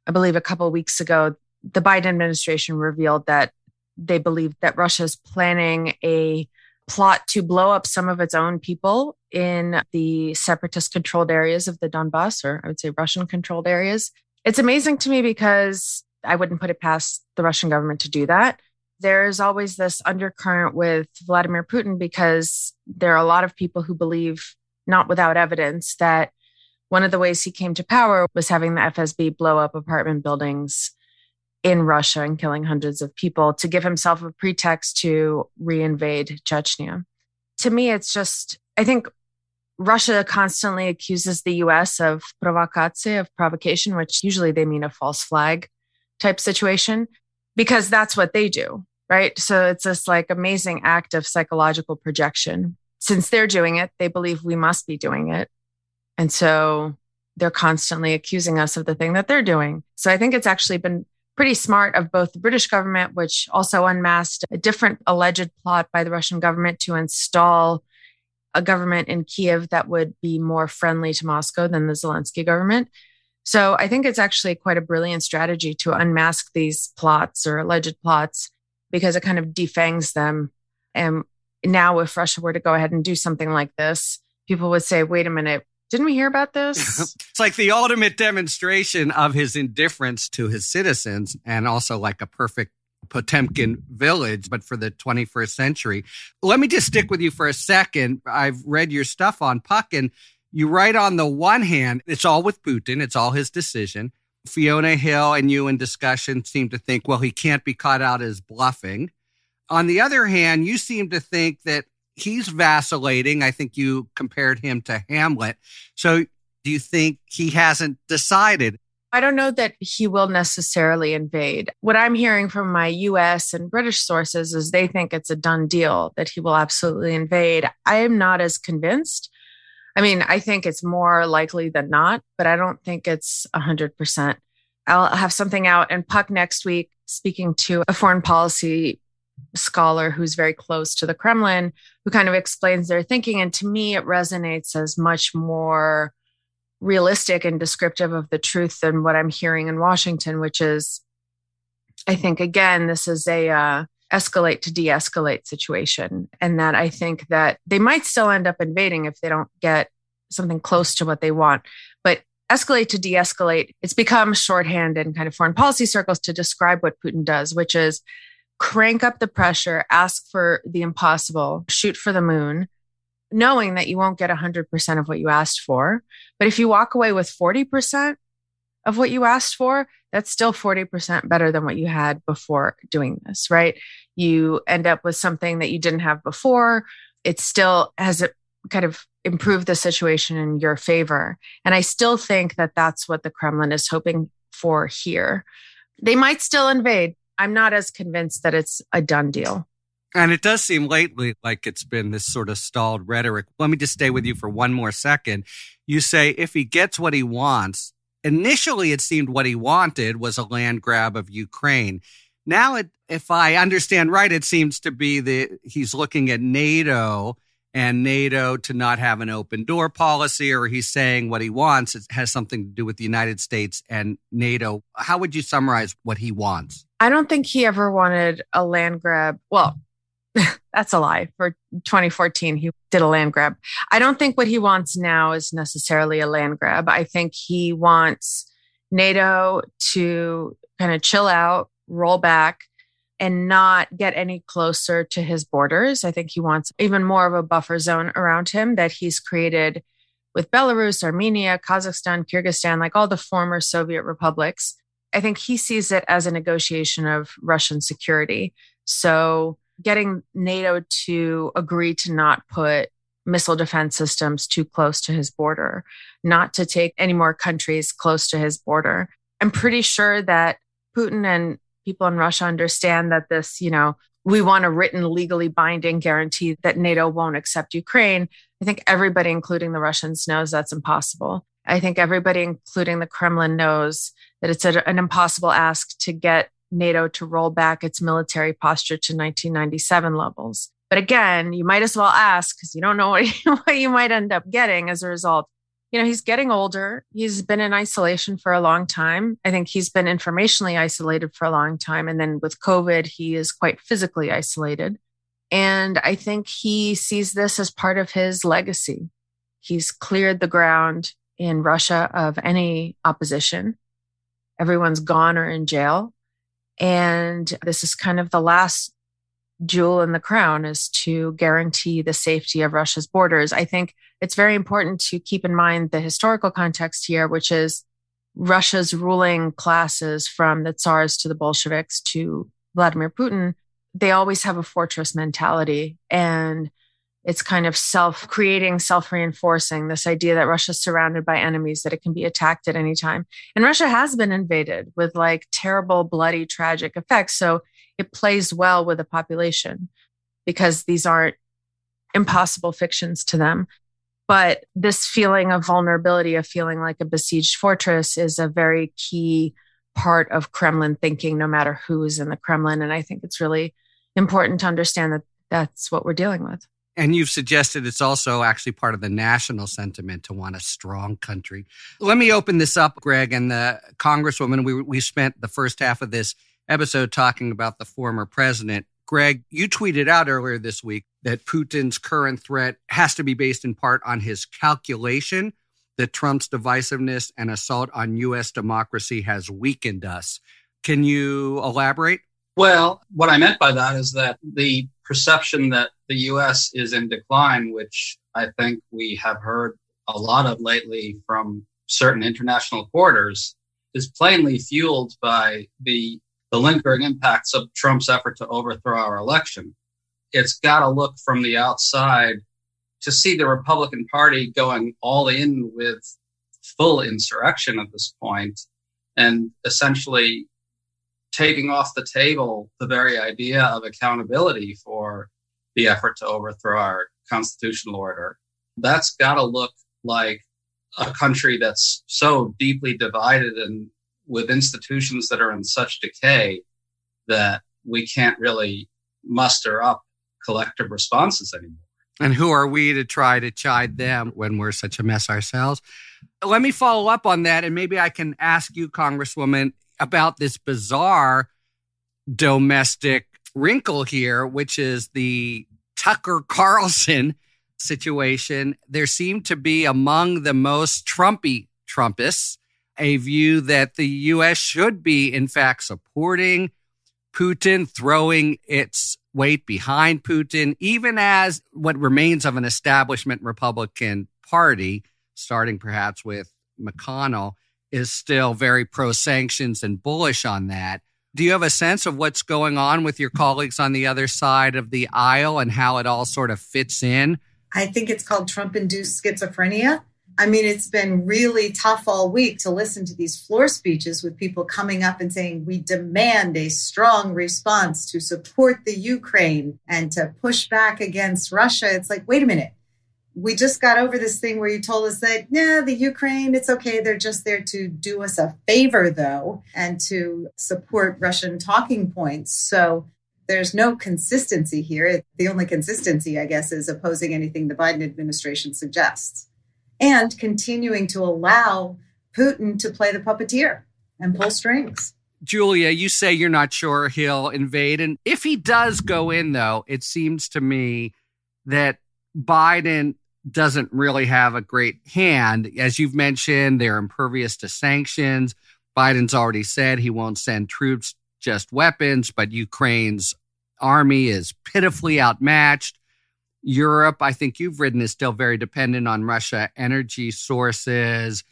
I believe a couple weeks ago, the Biden administration revealed that they believe that Russia is planning a plot to blow up some of its own people in the separatist controlled areas of the Donbass, or I would say Russian controlled areas. It's amazing to me because I wouldn't put it past the Russian government to do that. There's always this undercurrent with Vladimir Putin because there are a lot of people who believe, not without evidence, that one of the ways he came to power was having the FSB blow up apartment buildings in Russia and killing hundreds of people to give himself a pretext to reinvade Chechnya. To me, it's just, I think Russia constantly accuses the US of provocație, of provocation, which usually they mean a false flag type situation because that's what they do, right? So it's this like amazing act of psychological projection. Since they're doing it, they believe we must be doing it. And so they're constantly accusing us of the thing that they're doing. So I think it's actually been pretty smart of both the British government, which also unmasked a different alleged plot by the Russian government to install a government in Kiev that would be more friendly to Moscow than the Zelensky government. So I think it's actually quite a brilliant strategy to unmask these plots or alleged plots because it kind of defangs them. And now, if Russia were to go ahead and do something like this, people would say, wait a minute, didn't we hear about this? it's like the ultimate demonstration of his indifference to his citizens and also like a perfect Potemkin village, but for the 21st century. Let me just stick with you for a second. I've read your stuff on Puck and you write on the one hand, it's all with Putin, it's all his decision. Fiona Hill and you in discussion seem to think, well, he can't be caught out as bluffing. On the other hand, you seem to think that he's vacillating. I think you compared him to Hamlet. So do you think he hasn't decided? I don't know that he will necessarily invade. What I'm hearing from my US and British sources is they think it's a done deal that he will absolutely invade. I am not as convinced. I mean, I think it's more likely than not, but I don't think it's 100%. I'll have something out in Puck next week speaking to a foreign policy scholar who's very close to the Kremlin, who kind of explains their thinking. And to me, it resonates as much more realistic and descriptive of the truth than what I'm hearing in Washington, which is, I think, again, this is a, uh, escalate to de-escalate situation and that i think that they might still end up invading if they don't get something close to what they want but escalate to de-escalate it's become shorthand in kind of foreign policy circles to describe what putin does which is crank up the pressure ask for the impossible shoot for the moon knowing that you won't get 100% of what you asked for but if you walk away with 40% of what you asked for, that's still 40% better than what you had before doing this, right? You end up with something that you didn't have before. It still has a, kind of improved the situation in your favor. And I still think that that's what the Kremlin is hoping for here. They might still invade. I'm not as convinced that it's a done deal. And it does seem lately like it's been this sort of stalled rhetoric. Let me just stay with you for one more second. You say if he gets what he wants, Initially, it seemed what he wanted was a land grab of Ukraine. Now, it, if I understand right, it seems to be that he's looking at NATO and NATO to not have an open door policy, or he's saying what he wants it has something to do with the United States and NATO. How would you summarize what he wants? I don't think he ever wanted a land grab. Well, that's a lie. For 2014, he did a land grab. I don't think what he wants now is necessarily a land grab. I think he wants NATO to kind of chill out, roll back, and not get any closer to his borders. I think he wants even more of a buffer zone around him that he's created with Belarus, Armenia, Kazakhstan, Kyrgyzstan, like all the former Soviet republics. I think he sees it as a negotiation of Russian security. So getting NATO to agree to not put missile defense systems too close to his border, not to take any more countries close to his border. I'm pretty sure that Putin and people in Russia understand that this, you know, we want a written, legally binding guarantee that NATO won't accept Ukraine. I think everybody, including the Russians, knows that's impossible. I think everybody, including the Kremlin, knows that it's an impossible ask to get NATO to roll back its military posture to 1997 levels. But again, you might as well ask because you don't know what what you might end up getting as a result. You know, he's getting older. He's been in isolation for a long time. I think he's been informationally isolated for a long time. And then with COVID, he is quite physically isolated. And I think he sees this as part of his legacy. He's cleared the ground in Russia of any opposition. Everyone's gone or in jail. And this is kind of the last jewel in the crown is to guarantee the safety of Russia's borders. I think it's very important to keep in mind the historical context here, which is Russia's ruling classes from the Tsars to the Bolsheviks to Vladimir Putin. They always have a fortress mentality and it's kind of self creating, self reinforcing this idea that Russia's surrounded by enemies, that it can be attacked at any time. And Russia has been invaded with like terrible, bloody, tragic effects. So it plays well with the population because these aren't impossible fictions to them. But this feeling of vulnerability, of feeling like a besieged fortress, is a very key part of Kremlin thinking, no matter who is in the Kremlin. And I think it's really important to understand that that's what we're dealing with. And you've suggested it's also actually part of the national sentiment to want a strong country. Let me open this up, Greg, and the Congresswoman. We, we spent the first half of this episode talking about the former president. Greg, you tweeted out earlier this week that Putin's current threat has to be based in part on his calculation that Trump's divisiveness and assault on U.S. democracy has weakened us. Can you elaborate? Well, what I meant by that is that the perception that the U.S. is in decline, which I think we have heard a lot of lately from certain international quarters, is plainly fueled by the the lingering impacts of Trump's effort to overthrow our election. It's got to look from the outside to see the Republican Party going all in with full insurrection at this point and essentially taking off the table the very idea of accountability for the effort to overthrow our constitutional order. That's got to look like a country that's so deeply divided and with institutions that are in such decay that we can't really muster up collective responses anymore. And who are we to try to chide them when we're such a mess ourselves? Let me follow up on that. And maybe I can ask you, Congresswoman, about this bizarre domestic wrinkle here, which is the Tucker Carlson situation. There seemed to be among the most Trumpy Trumpists a view that the U.S. should be, in fact, supporting Putin, throwing its weight behind Putin, even as what remains of an establishment Republican Party, starting perhaps with McConnell, is still very pro sanctions and bullish on that. Do you have a sense of what's going on with your colleagues on the other side of the aisle and how it all sort of fits in? I think it's called Trump induced schizophrenia. I mean, it's been really tough all week to listen to these floor speeches with people coming up and saying, we demand a strong response to support the Ukraine and to push back against Russia. It's like, wait a minute. We just got over this thing where you told us that, yeah, the Ukraine, it's okay. They're just there to do us a favor, though, and to support Russian talking points. So there's no consistency here. The only consistency, I guess, is opposing anything the Biden administration suggests and continuing to allow Putin to play the puppeteer and pull strings. Julia, you say you're not sure he'll invade. And if he does go in, though, it seems to me that Biden doesn't really have a great hand. As you've mentioned, they're impervious to sanctions. Biden's already said he won't send troops just weapons, but Ukraine's army is pitifully outmatched. Europe, I think you've written, is still very dependent on Russia energy sources.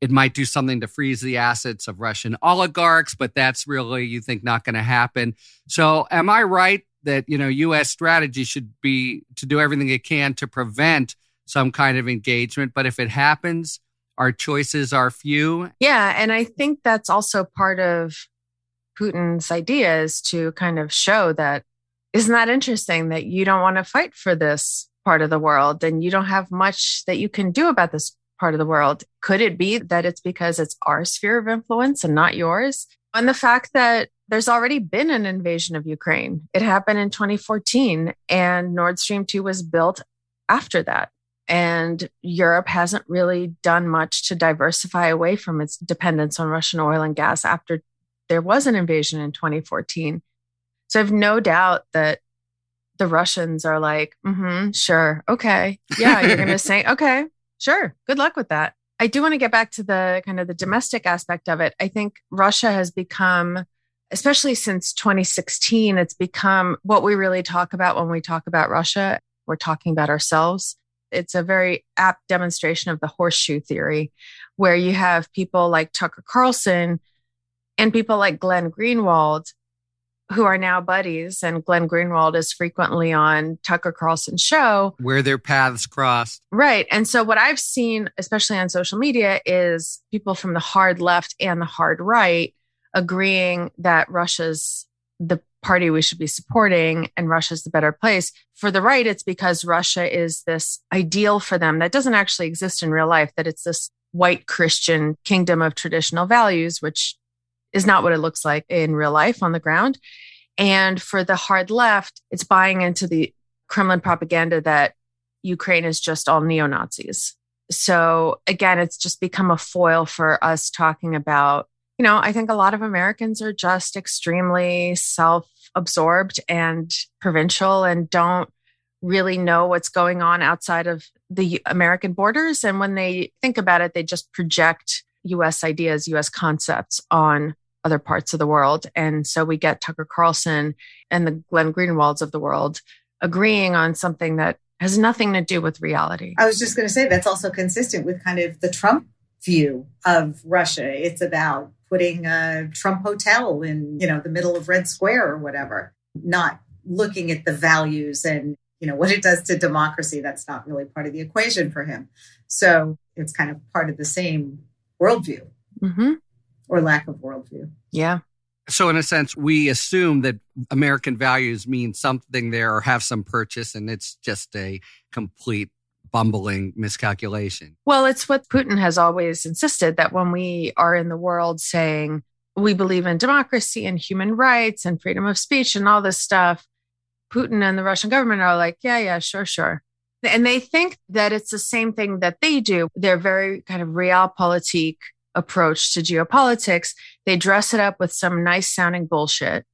It might do something to freeze the assets of Russian oligarchs, but that's really, you think, not going to happen. So, am I right that you know U.S. strategy should be to do everything it can to prevent some kind of engagement? But if it happens, our choices are few. Yeah, and I think that's also part of Putin's idea is to kind of show that isn't that interesting that you don't want to fight for this part of the world and you don't have much that you can do about this part of the world. Could it be that it's because it's our sphere of influence and not yours? And the fact that there's already been an invasion of Ukraine. It happened in 2014 and Nord Stream 2 was built after that. And Europe hasn't really done much to diversify away from its dependence on Russian oil and gas after there was an invasion in 2014. So I have no doubt that the Russians are like, mm-hmm, sure, okay. Yeah, you're going to say, okay, sure, good luck with that. I do want to get back to the kind of the domestic aspect of it. I think Russia has become, especially since 2016, it's become what we really talk about when we talk about Russia. We're talking about ourselves it's a very apt demonstration of the horseshoe theory, where you have people like Tucker Carlson and people like Glenn Greenwald, who are now buddies. And Glenn Greenwald is frequently on Tucker Carlson's show. Where their paths crossed. Right. And so, what I've seen, especially on social media, is people from the hard left and the hard right agreeing that Russia's the party we should be supporting and Russia's the better place. For the right, it's because Russia is this ideal for them that doesn't actually exist in real life, that it's this white Christian kingdom of traditional values, which is not what it looks like in real life on the ground. And for the hard left, it's buying into the Kremlin propaganda that Ukraine is just all neo Nazis. So again, it's just become a foil for us talking about you know, I think a lot of Americans are just extremely self absorbed and provincial and don't really know what's going on outside of the American borders. And when they think about it, they just project US ideas, US concepts on other parts of the world. And so we get Tucker Carlson and the Glenn Greenwalds of the world agreeing on something that has nothing to do with reality. I was just going to say that's also consistent with kind of the Trump view of Russia. It's about putting a Trump hotel in, you know, the middle of Red Square or whatever, not looking at the values and, you know, what it does to democracy. That's not really part of the equation for him. So it's kind of part of the same worldview mm-hmm. or lack of worldview. Yeah. So, in a sense, we assume that American values mean something there or have some purchase, and it's just a complete bumbling miscalculation. Well, it's what Putin has always insisted that when we are in the world saying we believe in democracy and human rights and freedom of speech and all this stuff, Putin and the Russian government are like, yeah, yeah, sure, sure. And they think that it's the same thing that they do. They're very kind of realpolitik approach to geopolitics. They dress it up with some nice sounding bullshit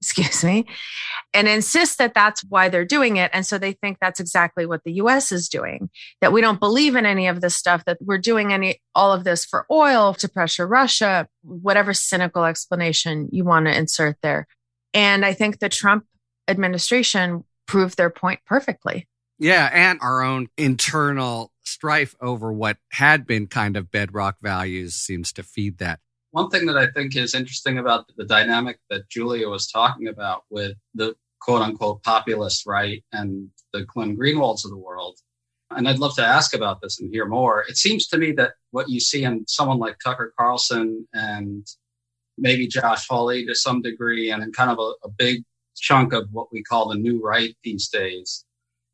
excuse me, and insist that that's why they're doing it. And so they think that's exactly what the US is doing, that we don't believe in any of this stuff, that we're doing any, all of this for oil to pressure Russia, whatever cynical explanation you want to insert there. And I think the Trump administration proved their point perfectly. Yeah. And our own internal strife over what had been kind of bedrock values seems to feed that one thing that I think is interesting about the dynamic that Julia was talking about with the quote unquote populist right and the Glenn Greenwalds of the world, and I'd love to ask about this and hear more. It seems to me that what you see in someone like Tucker Carlson and maybe Josh Hawley to some degree, and in kind of a, a big chunk of what we call the new right these days,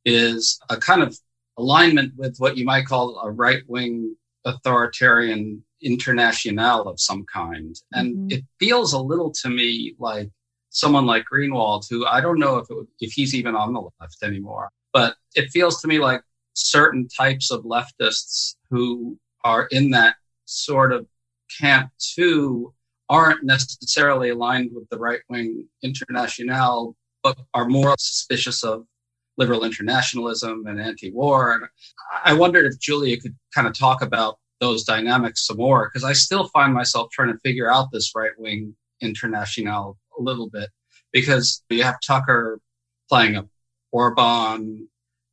is a kind of alignment with what you might call a right wing authoritarian international of some kind. And mm-hmm. it feels a little to me like someone like Greenwald, who I don't know if would, if he's even on the left anymore, but it feels to me like certain types of leftists who are in that sort of camp too aren't necessarily aligned with the right wing international, but are more suspicious of liberal internationalism and anti-war. And I wondered if Julia could kind of talk about those dynamics some more because I still find myself trying to figure out this right wing international a little bit because you have Tucker playing a Orban.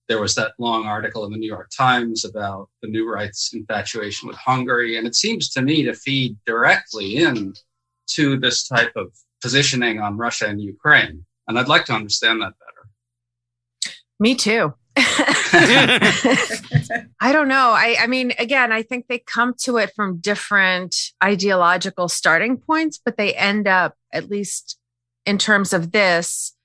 There was that long article in the New York Times about the new right's infatuation with Hungary. And it seems to me to feed directly in to this type of positioning on Russia and Ukraine. And I'd like to understand that better. Me too. I don't know. I, I mean, again, I think they come to it from different ideological starting points, but they end up, at least in terms of this,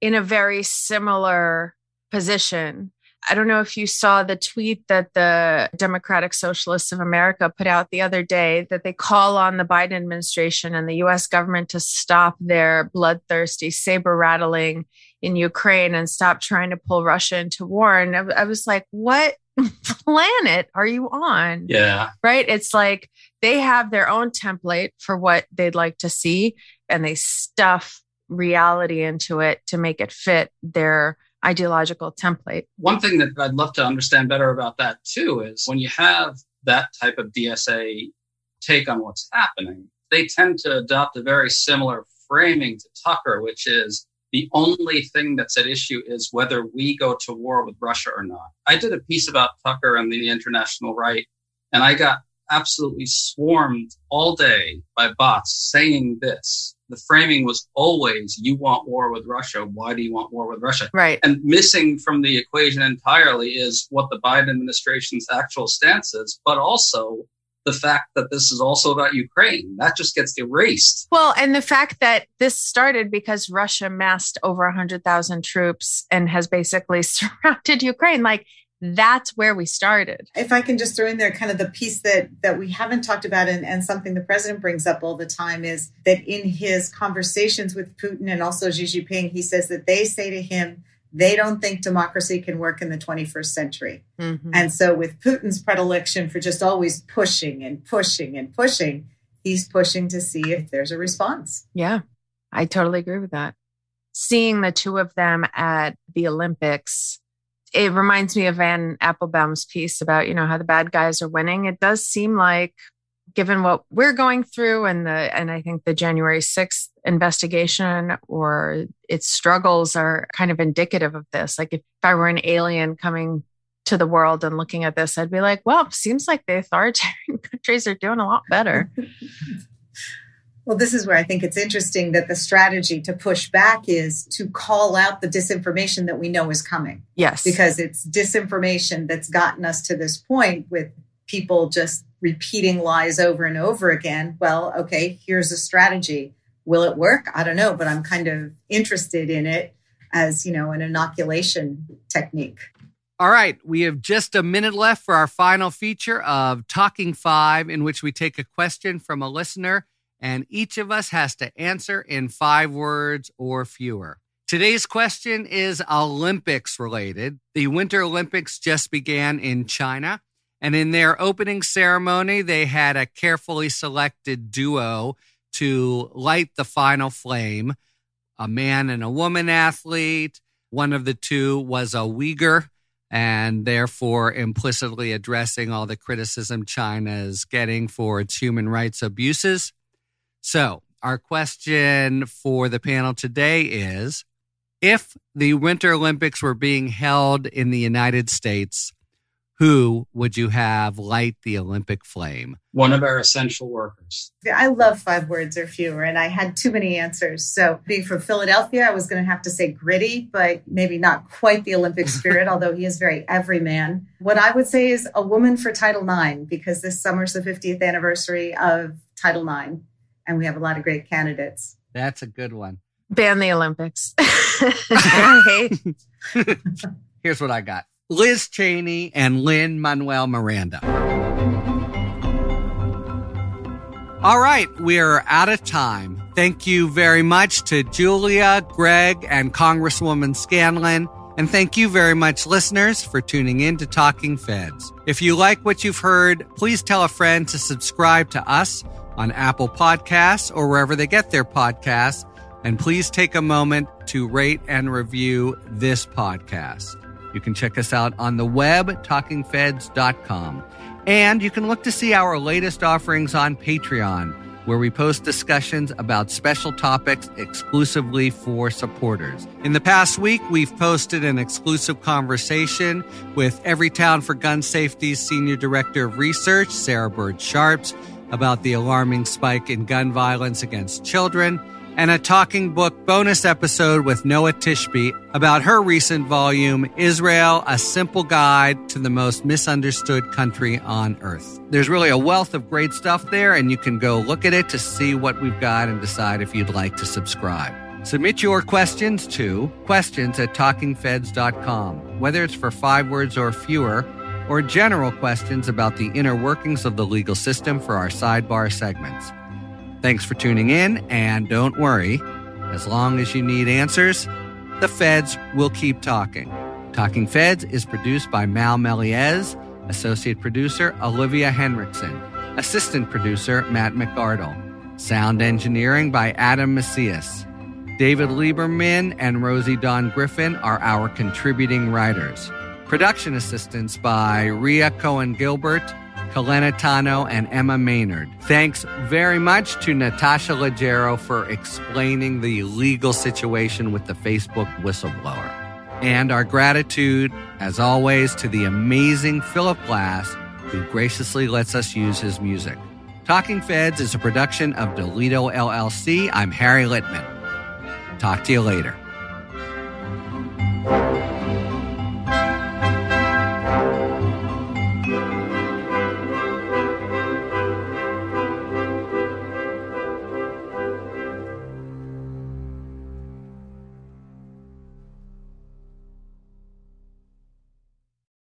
in a very similar position. I don't know if you saw the tweet that the Democratic Socialists of America put out the other day that they call on the Biden administration and the US government to stop their bloodthirsty saber rattling in Ukraine and stop trying to pull Russia into war. And I, was like, what planet are you on? Yeah. Right. It's like they have their own template for what they'd like to see and they stuff reality into it to make it fit their ideological template. One thing that I'd love to understand better about that too is when you have that type of DSA take on what's happening, they tend to adopt a very similar framing to Tucker, which is the only thing that's at issue is whether we go to war with Russia or not. I did a piece about Tucker and the international right, and I got absolutely swarmed all day by bots saying this the framing was always you want war with Russia. Why do you want war with Russia? Right. And missing from the equation entirely is what the Biden administration's actual stance is, but also the fact that this is also about Ukraine. That just gets erased. Well, and the fact that this started because Russia massed over 100,000 troops and has basically surrounded Ukraine. Like that's where we started. If I can just throw in there kind of the piece that that we haven't talked about and, and something the president brings up all the time is that in his conversations with Putin and also Xi Jinping, he says that they say to him, they don't think democracy can work in the 21st century. Mm-hmm. And so with Putin's predilection for just always pushing and pushing and pushing, he's pushing to see if there's a response. Yeah. I totally agree with that. Seeing the two of them at the Olympics it reminds me of Anne Applebaum's piece about, you know, how the bad guys are winning. It does seem like given what we're going through and the and I think the January 6th investigation or its struggles are kind of indicative of this. Like if I were an alien coming to the world and looking at this, I'd be like, well, seems like the authoritarian countries are doing a lot better. Well, this is where I think it's interesting that the strategy to push back is to call out the disinformation that we know is coming. Yes. Because it's disinformation that's gotten us to this point with people just repeating lies over and over again. Well, okay, here's a strategy. Will it work? I don't know, but I'm kind of interested in it as, you know, an inoculation technique. All right, we have just a minute left for our final feature of Talking Five, in which we take a question from a listener and each of us has to answer in five words or fewer. Today's question is Olympics related. The Winter Olympics just began in China, and in their opening ceremony, they had a carefully selected duo to light the final flame a man and a woman athlete. One of the two was a Uyghur, and therefore implicitly addressing all the criticism China is getting for its human rights abuses. So, our question for the panel today is if the Winter Olympics were being held in the United States, who would you have light the Olympic flame? One of our essential workers. I love five words or fewer, and I had too many answers. So, being from Philadelphia, I was going to have to say Gritty, but maybe not quite the Olympic spirit, although he is very everyman. What I would say is a woman for Title IX, because this summer's the 50th anniversary of Title IX and we have a lot of great candidates. That's a good one. Ban the Olympics. Here's what I got Liz Cheney and Lin-Manuel Miranda. All right, we're out of time. Thank you very much to Julia, Greg, and Congresswoman Scanlon. And thank you very much, listeners, for tuning in to Talking Feds. If you like what you've heard, please tell a friend to subscribe to us on Apple Podcasts or wherever they get their podcasts. And please take a moment to rate and review this podcast. You can check us out on the web, talkingfeds.com. And you can look to see our latest offerings on Patreon. where we post discussions about special topics exclusively for supporters. In the past week, we've posted an exclusive conversation with Everytown for Gun Safety's Senior Director of Research, Sarah Burd-Sharps, about the alarming spike in gun violence against children and a talking book bonus episode with Noa Tishby about her recent volume, Israel, A Simple Guide to the Most Misunderstood Country on Earth. There's really a wealth of great stuff there, and you can go look at it to see what we've got and decide if you'd like to subscribe. Submit your questions to questions at talkingfeds.com, whether it's for five words or fewer, or general questions about the inner workings of the legal system for our sidebar segments. Thanks for tuning in, and don't worry, as long as you need answers, the feds will keep talking. Talking Feds is produced by Mal Meliez, associate producer Olivia Henriksen, assistant producer Matt McArdle, sound engineering by Adam Macias. David Lieberman and Rosie Don Griffin are our contributing writers. Production assistance by Ria Cohen Gilbert Helena Tano, and Emma Maynard. Thanks very much to Natasha Leggero for explaining the legal situation with the Facebook whistleblower. And our gratitude, as always, to the amazing Philip Glass, who graciously lets us use his music. Talking Feds is a production of Delito LLC. I'm Harry Litman. Talk to you later.